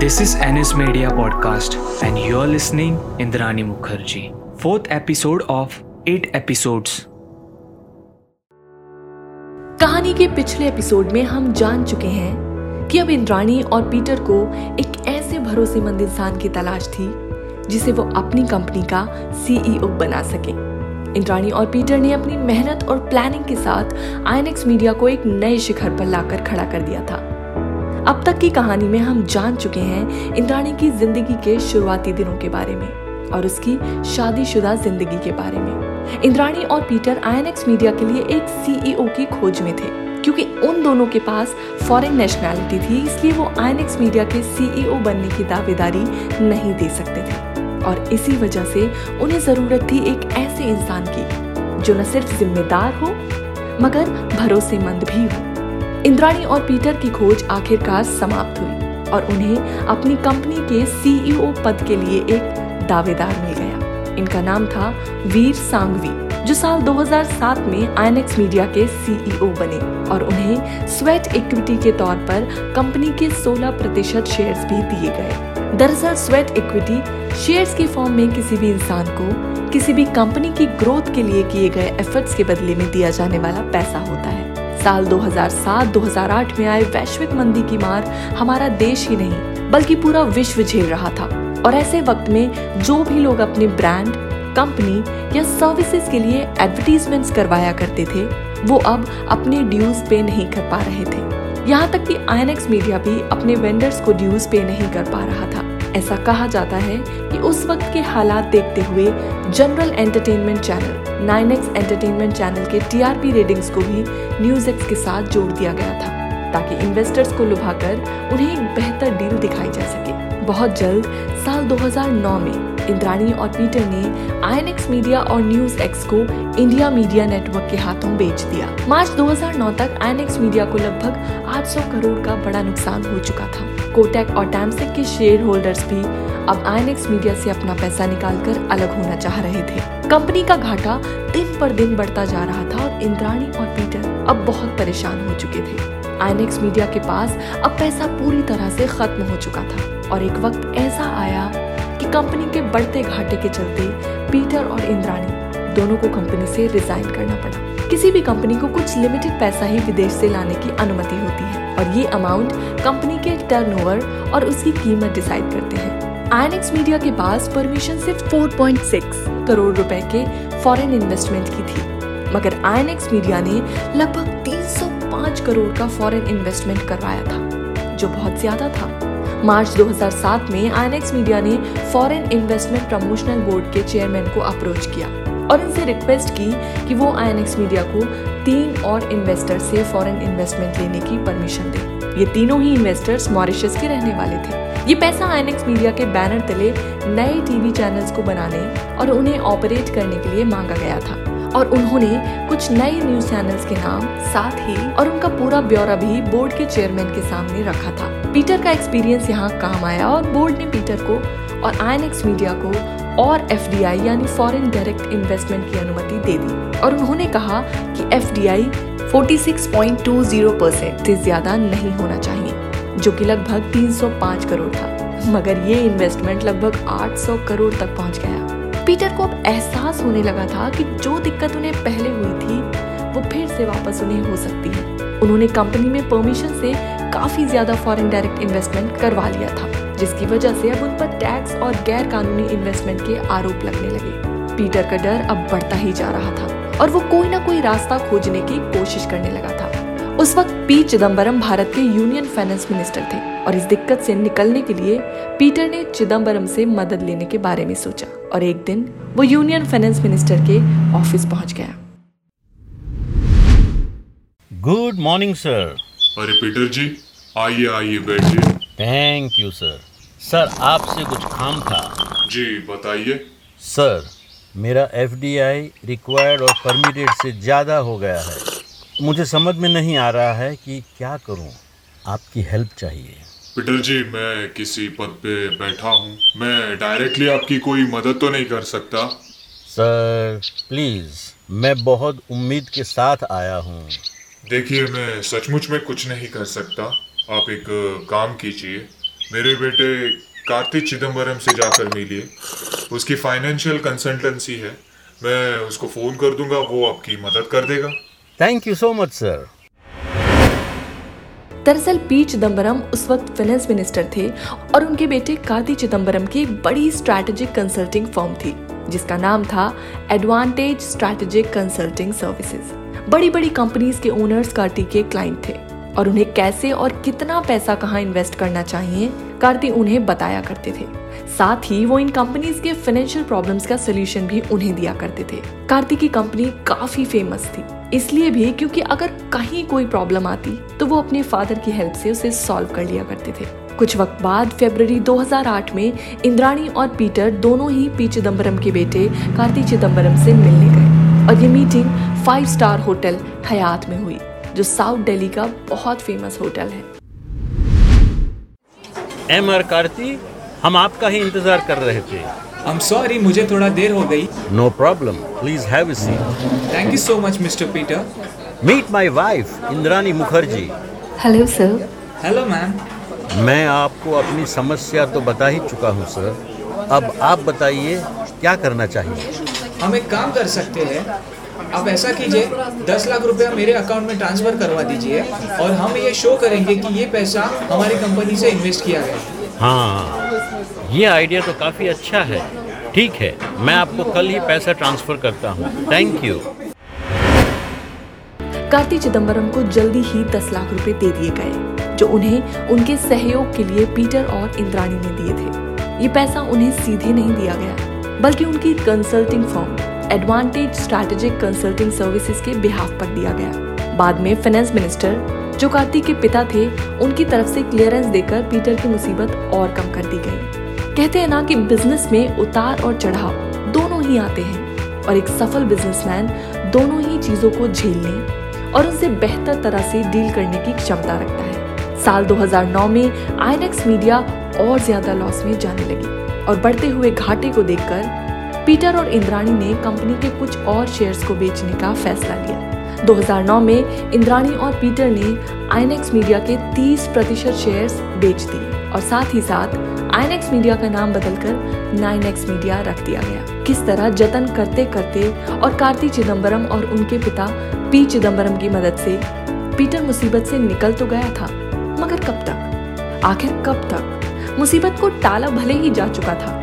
This is Ennis Media Podcast, and you're listening Indrani Mukherjee. Fourth episode of eight episodes. कहानी के पिछले episode में हम जान चुके हैं कि अब इंद्राणी और पीटर को एक ऐसे भरोसेमंद इंसान की तलाश थी जिसे वो अपनी कंपनी का सीईओ बना सके इंद्राणी और पीटर ने अपनी मेहनत और प्लानिंग के साथ आईएनएक्स मीडिया को एक नए शिखर पर लाकर खड़ा कर दिया था अब तक की कहानी में हम जान चुके हैं इंद्राणी की ज़िंदगी के शुरुआती दिनों के बारे में और उसकी शादीशुदा ज़िंदगी के बारे में। इंद्राणी और पीटर आईएनएक्स मीडिया के लिए एक सीईओ की खोज में थे, क्योंकि उन दोनों के पास फॉरेन नेशनैलिटी थी, इसलिए वो आईएनएक्स मीडिया के सीईओ बनने की दावेदारी नहीं दे सकते थे। और इसी वजह से उन्हें ज़रूरत थी एक ऐसे इंसान की, जो न सिर्फ़ जिम्मेदार हो, मगर भरोसेमंद भी हो। इंद्राणी और पीटर की खोज आखिरकार समाप्त हुई और उन्हें अपनी कंपनी के सीईओ पद के लिए एक दावेदार मिल गया। इनका नाम था वीर सांगवी, जो साल 2007 में आईएनएक्स मीडिया के सीईओ बने और उन्हें स्वेट इक्विटी के तौर पर कंपनी के 16 प्रतिशत शेयर भी दिए गए। दरअसल स्वेट इक्विटी शेयर्स के फॉर्म में किसी भी इंसान को किसी भी कंपनी की ग्रोथ के लिए किए गए एफर्ट्स के बदले में दिया जाने वाला पैसा होता है। साल 2007-2008 में आए वैश्विक मंदी की मार हमारा देश ही नहीं, बल्कि पूरा विश्व झेल रहा था। और ऐसे वक्त में जो भी लोग अपने ब्रांड, कंपनी या सर्विसेज़ के लिए एडवर्टीजमेंट्स करवाया करते थे, वो अब अपने ड्यूज पे नहीं कर पा रहे थे। यहाँ तक कि आईएनएक्स मीडिया भी अपने वेंडर्स को ड्यूज पे नहीं कर पा रहा था। ऐसा कहा जाता है कि उस वक्त के हालात देखते हुए general entertainment channel, nine X entertainment channel के टीआरपी रेटिंग्स को भी न्यूज़ एक्स के साथ जोड़ दिया गया था, ताकि इन्वेस्टर्स को लुभाकर उन्हें एक बेहतर डील दिखाई जा सके। बहुत जल्द साल 2009 में इंद्राणी और पीटर ने आईएनएक्स मीडिया और न्यूज़ एक्स को इंडिया मीडिया नेटवर्क के हाथों बेच दिया। मार्च 2009 तक आईएनएक्स मीडिया को लगभग 800 करोड़ का बड़ा नुकसान हो चुका था। कोटेक और टैमसेक के शेयर होल्डर्स भी अब आईएनएक्स मीडिया से अपना पैसा निकालकर अलग होना चाह रहे थे। कंपनी का घाटा दिन पर दिन बढ़ता जा रहा था और इंद्राणी और पीटर अब बहुत परेशान हो चुके थे। आईएनएक्स मीडिया के पास अब पैसा पूरी तरह से खत्म हो चुका था और एक वक्त ऐसा आया कि कंपनी के बढ़ते घाटे के चलते पीटर और इंद्राणी दोनों को कंपनी से रिजाइन करना पड़ा। किसी भी कंपनी को कुछ लिमिटेड पैसा ही विदेश से लाने की अनुमति होती है और ये अमाउंट कंपनी के टर्नओवर और उसकी कीमत डिसाइड करते हैं। आईएनएक्स मीडिया के पास परमिशन सिर्फ़ 4.6 करोड़ रुपए के फॉरेन इन्वेस्टमेंट की थी। मगर आईएनएक्स मीडिया ने लगभग 305 करोड़ का फॉरेन इन्वेस्टमेंट करवाया था, जो बहुत ज़्यादा था। मार्च 2007 में आईएनएक्स मीडिया ने फॉरेन इन्वेस्टमेंट प्रमोशनल बोर्ड के चेयरमैन को अप्रोच किया। और इनसे रिक्वेस्ट की कि वो आईएनएक्स मीडिया को तीन और इन्वेस्टर से फॉरेन इन्वेस्टमेंट लेने की परमिशन दे। ये तीनों ही इन्वेस्टर्स मॉरिशस के रहने वाले थे। ये पैसा आईएनएक्स मीडिया के बैनर तले नए टीवी चैनल्स को बनाने और उन्हें ऑपरेट करने के लिए मांगा गया था। और उन्होंने कुछ नए न्यूज़ चैनल्स के नाम, साथ ही और उनका पूरा ब्यौरा भी बोर्ड के चेयरमैन के सामने रखा था। पीटर का एक्सपीरियंस यहाँ काम आया और बोर्ड ने पीटर को और आईएनएक्स मीडिया को और एफडीआई यानी फॉरेन डायरेक्ट इन्वेस्टमेंट की अनुमति दे दी। और उन्होंने कहा कि एफडीआई 46.20 परसेंट से ज़्यादा नहीं होना चाहिए, जो कि लगभग 305 करोड़ था। मगर ये इन्वेस्टमेंट लगभग 800 करोड़ तक पहुँच गया। पीटर को अब एहसास होने लगा था कि जो दिक्कत उन्हें पहले हुई थी, वो फिर से वापस उन्हें हो सकती है। उन्होंने कंपनी में परमिशन से काफ़ी ज़्यादा फॉरेन डायरेक्ट इन्वेस्टमेंट करवा लिया था। जिसकी वजह से अब उन पर टैक्स और गैर कानूनी इन्वेस्टमेंट के आरोप लगने लगे। पीटर का डर अब बढ़ता ही जा रहा था और वो कोई ना कोई रास्ता खोजने की कोशिश करने लगा था। उस वक्त पी चिदम्बरम भारत के यूनियन फाइनेंस मिनिस्टर थे और इस दिक्कत से निकलने के लिए पीटर ने चिदम्बरम से मदद लेने के बारे में सोचा और एक दिन वो यूनियन फाइनेंस मिनिस्टर के ऑफ़िस पहुँच गया। गुड मॉर्निंग सर अरे पीटर जी आइए आइए बैठिए। थैंक यू सर सर आपसे कुछ काम था। जी बताइए। सर मेरा एफ़ डी आई रिक्वायर्ड और परमिटेड से ज़्यादा हो गया है। मुझे समझ में नहीं आ रहा है कि क्या करूँ। आपकी हेल्प चाहिए। पीटर जी मैं किसी पद पे बैठा हूँ। मैं डायरेक्टली आपकी कोई मदद तो नहीं कर सकता। सर प्लीज़ मैं बहुत उम्मीद के साथ आया हूँ। देखिए मैं सचमुच में कुछ नहीं कर सकता। आप एक काम कीजिए। मेरे बेटे कार्तिक चिदम्बरम से जाकर मिलिए। उसकी फाइनेंशियल कंसल्टेंसी है। मैं उसको फ़ोन कर दूँगा वो आपकी मदद कर देगा। Thank you so much sir दरअसल पी चिदम्बरम उस वक्त फाइनेंस मिनिस्टर थे और उनके बेटे कार्ति चिदम्बरम की एक बड़ी स्ट्रैटेजिक कंसल्टिंग फर्म थी जिसका नाम था एडवांटेज स्ट्रैटेजिक कंसल्टिंग सर्विसेज़ बड़ी बड़ी कंपनीज़ के ओनर्स कार्ति के क्लाइंट थे। और उन्हें कैसे और कितना पैसा कहाँ इन्वेस्ट करना चाहिए, कार्ति उन्हें बताया करते थे। साथ ही वो इन कंपनीज़ के फाइनेंशियल प्रॉब्लम्स का सोल्यूशन भी उन्हें दिया करते थे। कार्ति की कंपनी काफ़ी फ़ेमस थी। इसलिए भी क्योंकि अगर कहीं कोई प्रॉब्लम आती तो वो अपने फादर की हेल्प से उसे सॉल्व कर लिया करते थे। कुछ वक्त बाद फरवरी 2008 में इंद्राणी और पीटर दोनों ही पी चिदम्बरम के बेटे कार्ति चिदम्बरम से मिलने गए। और ये meeting five star hotel Hyatt में हुई। जो साउथ दिल्ली का बहुत फ़ेमस होटल है। एम आर कार्ति हम आपका ही इंतज़ार कर रहे थे। आई एम सॉरी मुझे थोड़ा देर हो गई। No problem please have thank you so much mister Peter meet my wife Indrani Mukherjee hello sir hello ma'am मैं आपको अपनी समस्या तो बता ही चुका हूँ सर अब आप बताइए क्या करना चाहिए? हम एक काम कर सकते हैं। आप ऐसा कीजिए दस लाख रुपया मेरे अकाउंट में ट्रांसफ़र करवा दीजिए और हम ये शो करेंगे कि ये पैसा हमारी कंपनी से इन्वेस्ट किया गया हाँ। ये आइडिया तो काफ़ी अच्छा है। ठीक है मैं आपको कल ही पैसा ट्रांसफ़र करता हूँ। थैंक यू कार्ति चिदम्बरम को जल्दी ही दस लाख रुपए दे दिए गए जो उन्हें उनके सहयोग के लिए पीटर और इंद्राणी ने दिए थे। ये पैसा उन्हें सीधे नहीं दिया गया बल्कि उनकी consulting firm advantage strategic consulting services के बिहाफ पर दिया गया। बाद में फाइनेंस मिनिस्टर जो कार्तिक के पिता थे, उनकी तरफ़ से क्लियरेंस देकर पीटर की मुसीबत और कम कर दी गई। कहते हैं ना कि बिज़नेस में उतार और चढ़ाव दोनों ही आते हैं और एक सफल बिजनेसमैन दोनों ही चीज़ों को झेलने और उनसे बेहतर तरह से डील करने की क्षमता रखता है। साल 2009 में आईनेक्स मीडिया और ज़्यादा लॉस में जाने लगी और बढ़ते हुए घाटे को देखकर पीटर और इंद्राणी ने कंपनी के कुछ और शेयर्स को बेचने का फैसला लिया। 2009 में इंद्राणी और पीटर ने आईनेक्स मीडिया के 30 प्रतिशत शेयर्स बेच दिए और साथ ही साथ आईनेक्स मीडिया का नाम बदलकर नाइन एक्स मीडिया रख दिया गया। किस तरह जतन करते करते और कार्ति चिदम्बरम और उनके पिता पी चिदम्बरम की मदद से पीटर मुसीबत से निकल तो गया था, मगर कब तक? आखिर कब तक? मुसीबत को टाला भले ही जा चुका था।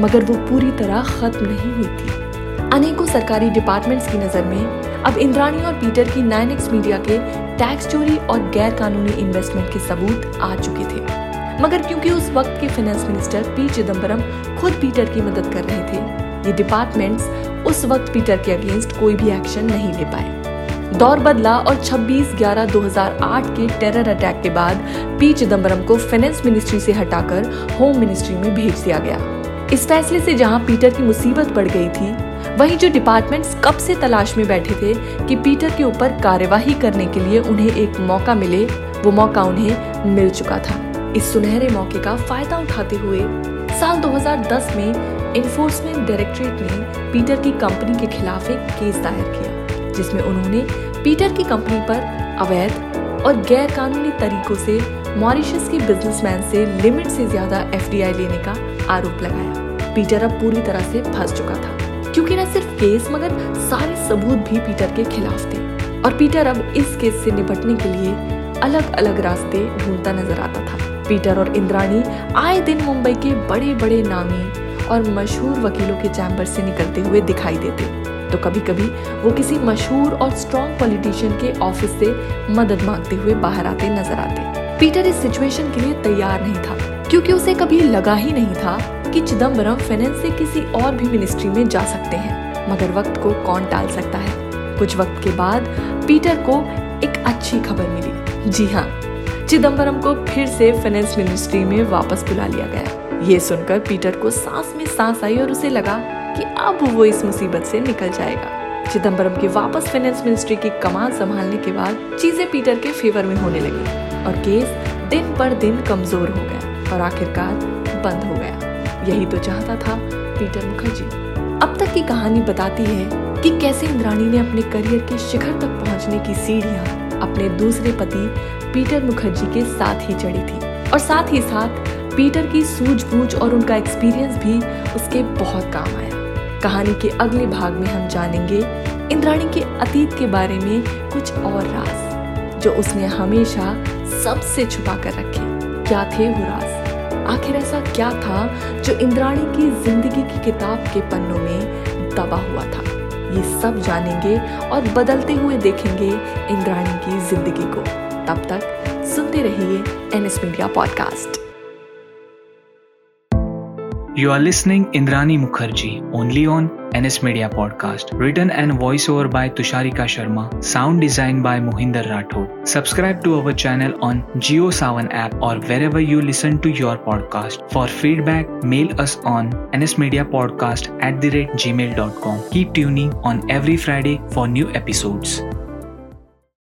मगर वो पूरी तरह खत्म नहीं हुई थी। अनेकों सरकारी डिपार्टमेंट्स की नज़र में अब इंद्राणी और पीटर की नाइन एक्स मीडिया के टैक्स चोरी और गैर कानूनी इन्वेस्टमेंट के सबूत आ चुके थे। मगर क्योंकि उस वक्त के फाइनेंस मिनिस्टर पी चिदम्बरम खुद पीटर की मदद कर रहे थे, ये डिपार्टमेंट्स उस वक्त पीटर के अगेंस्ट कोई भी एक्शन नहीं ले पाए। दौर बदला और 26 ग्यारह 2008 के टेरर अटैक के बाद पी चिदम्बरम को फाइनेंस मिनिस्ट्री से हटाकर होम मिनिस्ट्री में भेज दिया गया। इस फैसले से जहाँ पीटर की मुसीबत बढ़ गई थी, वहीं जो डिपार्टमेंट्स कब से तलाश में बैठे थे कि पीटर के ऊपर कार्यवाही करने के लिए उन्हें एक मौका मिले, वो मौका उन्हें मिल चुका था। इस सुनहरे मौके का फ़ायदा उठाते हुए साल 2010 में इन्फोर्समेंट डायरेक्टरेट ने पीटर की कंपनी के खिलाफ एक केस दायर किया, जिसमें उन्होंने पीटर की कंपनी पर अवैध और गैर कानूनी तरीकों से मॉरिशस के बिजनेसमैन से लिमिट से ज़्यादा एफडीआई लेने का आरोप लगाया। पीटर अब पूरी तरह से फंस चुका था। क्योंकि न सिर्फ़ केस, मगर सारे सबूत भी पीटर के खिलाफ थे। और पीटर अब इस केस से निपटने के लिए अलग अलग रास्ते ढूंढता नज़र आता था। पीटर और इंद्राणी आए दिन मुंबई के बड़े बड़े नामी और मशहूर वकीलों के चैम्बर से निकलते हुए दिखाई देते। तो कभी कभी वो किसी मशहूर और स्ट्रॉन्ग पॉलिटिशियन के ऑफ़िस से मदद मांगते हुए बाहर आते नज़र आते। पीटर इस सिचुएशन के लिए तैयार नहीं था, क्योंकि उसे कभी लगा ही नहीं था कि चिदम्बरम फाइनेंस से किसी और भी मिनिस्ट्री में जा सकते हैं, मगर वक्त को कौन टाल सकता है? कुछ वक्त के बाद पीटर को एक अच्छी खबर मिली। जी हाँ चिदम्बरम को फिर से फाइनेंस मिनिस्ट्री में वापस बुला लिया गया। ये सुनकर पीटर को सांस में सांस आई और उसे लगा कि अब वो इस मुसीबत से निकल जाएगा। चिदम्बरम के वापस फाइनेंस मिनिस्ट्री की कमान संभालने के बाद चीज़ें पीटर के फेवर में होने लगी और केस दिन पर दिन कमज़ोर हो गया और आखिरकार बंद हो गया। यही तो चाहता था पीटर मुखर्जी। अब तक की कहानी बताती है कि कैसे इंद्राणी ने अपने करियर के शिखर तक पहुँचने की सीढ़ियाँ अपने दूसरे पति पीटर मुखर्जी के साथ ही चढ़ी थी। और साथ ही साथ पीटर की सूझबूझ और उनका एक्सपीरियंस भी उसके बहुत काम आया। कहानी के अगले भाग में हम जानेंगे इंद्राणी के अतीत के बारे में कुछ और राज जो उसने हमेशा सबसे छुपा कर रखे। क्या थे वो राज आखिर ऐसा क्या था जो इंद्राणी की ज़िंदगी की किताब के पन्नों में दबा हुआ था? ये सब जानेंगे और बदलते हुए देखेंगे इंद्राणी की ज़िंदगी को। तब तक सुनते रहिए NS media podcast. You are listening Indrani Mukherjee only on NS Media Podcast. Written and voiceover by Tusharika Sharma. Sound design by Mohinder Rathod. Subscribe to our channel on Geo Savan app or wherever you listen to your podcast. For feedback, mail us on nsmediapodcast at the rate gmail.com. Keep tuning on every Friday for new episodes.